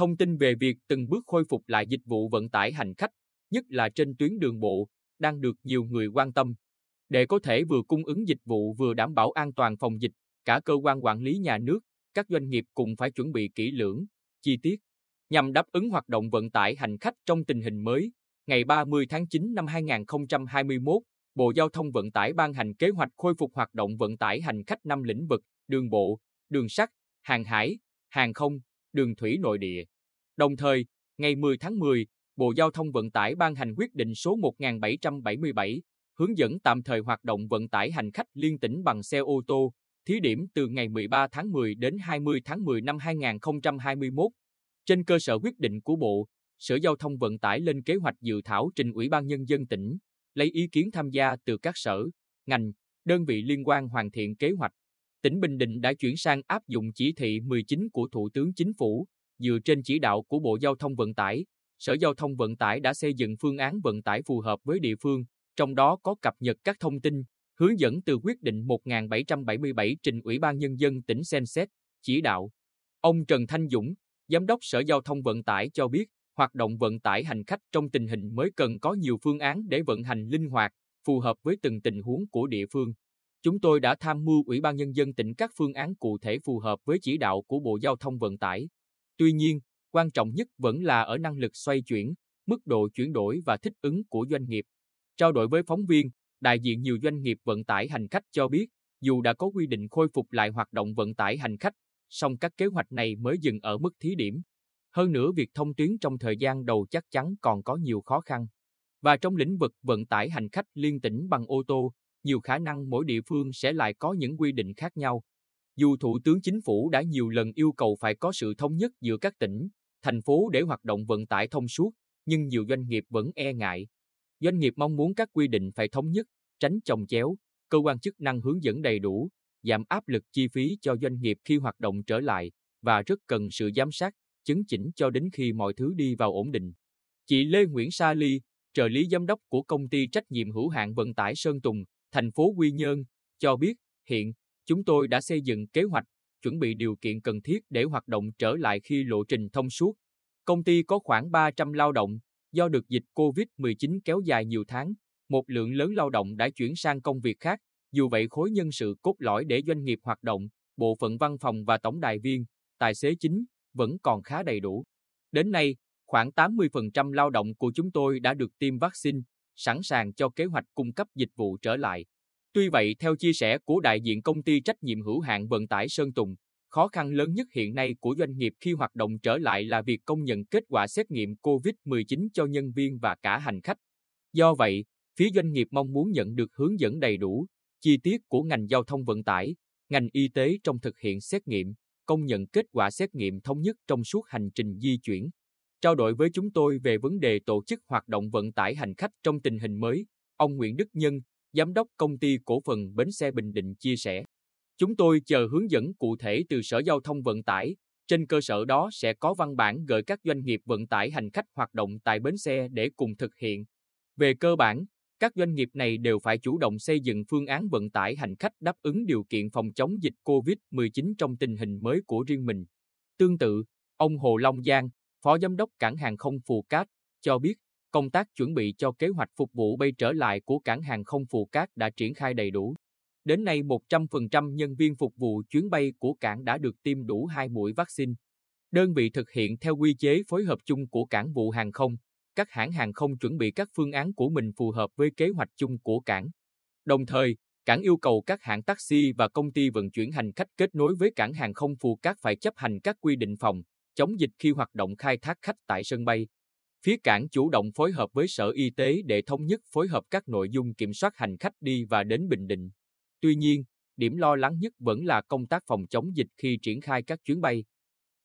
Thông tin về việc từng bước khôi phục lại dịch vụ vận tải hành khách, nhất là trên tuyến đường bộ, đang được nhiều người quan tâm. Để có thể vừa cung ứng dịch vụ vừa đảm bảo an toàn phòng dịch, cả cơ quan quản lý nhà nước, các doanh nghiệp cũng phải chuẩn bị kỹ lưỡng, chi tiết, nhằm đáp ứng hoạt động vận tải hành khách trong tình hình mới. Ngày 30 tháng 9 năm 2021, Bộ Giao thông Vận tải ban hành kế hoạch khôi phục hoạt động vận tải hành khách năm lĩnh vực, đường bộ, đường sắt, hàng hải, hàng không, đường thủy nội địa. Đồng thời, ngày 10 tháng 10, Bộ Giao thông Vận tải ban hành quyết định số 1777, hướng dẫn tạm thời hoạt động vận tải hành khách liên tỉnh bằng xe ô tô, thí điểm từ ngày 13 tháng 10 đến 20 tháng 10 năm 2021. Trên cơ sở quyết định của Bộ, Sở Giao thông Vận tải lên kế hoạch dự thảo trình Ủy ban Nhân dân tỉnh, lấy ý kiến tham gia từ các sở, ngành, đơn vị liên quan hoàn thiện kế hoạch. Tỉnh Bình Định đã chuyển sang áp dụng chỉ thị 19 của Thủ tướng Chính phủ, dựa trên chỉ đạo của Bộ Giao thông Vận tải. Sở Giao thông Vận tải đã xây dựng phương án vận tải phù hợp với địa phương, trong đó có cập nhật các thông tin, hướng dẫn từ quyết định 1777 trình Ủy ban Nhân dân tỉnh xem xét, chỉ đạo. Ông Trần Thanh Dũng, Giám đốc Sở Giao thông Vận tải cho biết, hoạt động vận tải hành khách trong tình hình mới cần có nhiều phương án để vận hành linh hoạt, phù hợp với từng tình huống của địa phương. Chúng tôi đã tham mưu Ủy ban Nhân dân tỉnh các phương án cụ thể phù hợp với chỉ đạo của Bộ Giao thông Vận tải. Tuy nhiên, quan trọng nhất vẫn là ở năng lực xoay chuyển, mức độ chuyển đổi và thích ứng của doanh nghiệp. Trao đổi với phóng viên, đại diện nhiều doanh nghiệp vận tải hành khách cho biết, dù đã có quy định khôi phục lại hoạt động vận tải hành khách, song các kế hoạch này mới dừng ở mức thí điểm. Hơn nữa việc thông tuyến trong thời gian đầu chắc chắn còn có nhiều khó khăn. Và trong lĩnh vực vận tải hành khách liên tỉnh bằng ô tô, nhiều khả năng mỗi địa phương sẽ lại có những quy định khác nhau. Dù Thủ tướng Chính phủ đã nhiều lần yêu cầu phải có sự thống nhất giữa các tỉnh, thành phố để hoạt động vận tải thông suốt, nhưng nhiều doanh nghiệp vẫn e ngại. Doanh nghiệp mong muốn các quy định phải thống nhất, tránh chồng chéo, cơ quan chức năng hướng dẫn đầy đủ, giảm áp lực chi phí cho doanh nghiệp khi hoạt động trở lại và rất cần sự giám sát, chấn chỉnh cho đến khi mọi thứ đi vào ổn định. Chị Lê Nguyễn Sa Ly, trợ lý giám đốc của công ty trách nhiệm hữu hạn vận tải Sơn Tùng, thành phố Quy Nhơn, cho biết hiện chúng tôi đã xây dựng kế hoạch, chuẩn bị điều kiện cần thiết để hoạt động trở lại khi lộ trình thông suốt. Công ty có khoảng 300 lao động, do được dịch COVID-19 kéo dài nhiều tháng, một lượng lớn lao động đã chuyển sang công việc khác. Dù vậy khối nhân sự cốt lõi để doanh nghiệp hoạt động, bộ phận văn phòng và tổng đài viên, tài xế chính, vẫn còn khá đầy đủ. Đến nay, khoảng 80% lao động của chúng tôi đã được tiêm vaccine, sẵn sàng cho kế hoạch cung cấp dịch vụ trở lại. Tuy vậy, theo chia sẻ của đại diện công ty trách nhiệm hữu hạn vận tải Sơn Tùng, khó khăn lớn nhất hiện nay của doanh nghiệp khi hoạt động trở lại là việc công nhận kết quả xét nghiệm COVID-19 cho nhân viên và cả hành khách. Do vậy, phía doanh nghiệp mong muốn nhận được hướng dẫn đầy đủ, chi tiết của ngành giao thông vận tải, ngành y tế trong thực hiện xét nghiệm, công nhận kết quả xét nghiệm thống nhất trong suốt hành trình di chuyển. Trao đổi với chúng tôi về vấn đề tổ chức hoạt động vận tải hành khách trong tình hình mới, ông Nguyễn Đức Nhân, Giám đốc công ty cổ phần Bến xe Bình Định chia sẻ. Chúng tôi chờ hướng dẫn cụ thể từ Sở Giao thông Vận tải, trên cơ sở đó sẽ có văn bản gửi các doanh nghiệp vận tải hành khách hoạt động tại bến xe để cùng thực hiện. Về cơ bản, các doanh nghiệp này đều phải chủ động xây dựng phương án vận tải hành khách đáp ứng điều kiện phòng chống dịch COVID-19 trong tình hình mới của riêng mình. Tương tự, ông Hồ Long Giang, Phó Giám đốc Cảng hàng không Phù Cát, cho biết công tác chuẩn bị cho kế hoạch phục vụ bay trở lại của Cảng hàng không Phù Cát đã triển khai đầy đủ. Đến nay 100% nhân viên phục vụ chuyến bay của cảng đã được tiêm đủ hai mũi vaccine. Đơn vị thực hiện theo quy chế phối hợp chung của cảng vụ hàng không, các hãng hàng không chuẩn bị các phương án của mình phù hợp với kế hoạch chung của cảng. Đồng thời, cảng yêu cầu các hãng taxi và công ty vận chuyển hành khách kết nối với cảng hàng không Phù Cát phải chấp hành các quy định phòng, chống dịch khi hoạt động khai thác khách tại sân bay. Phía cảng chủ động phối hợp với Sở Y tế để thống nhất phối hợp các nội dung kiểm soát hành khách đi và đến Bình Định. Tuy nhiên, điểm lo lắng nhất vẫn là công tác phòng chống dịch khi triển khai các chuyến bay.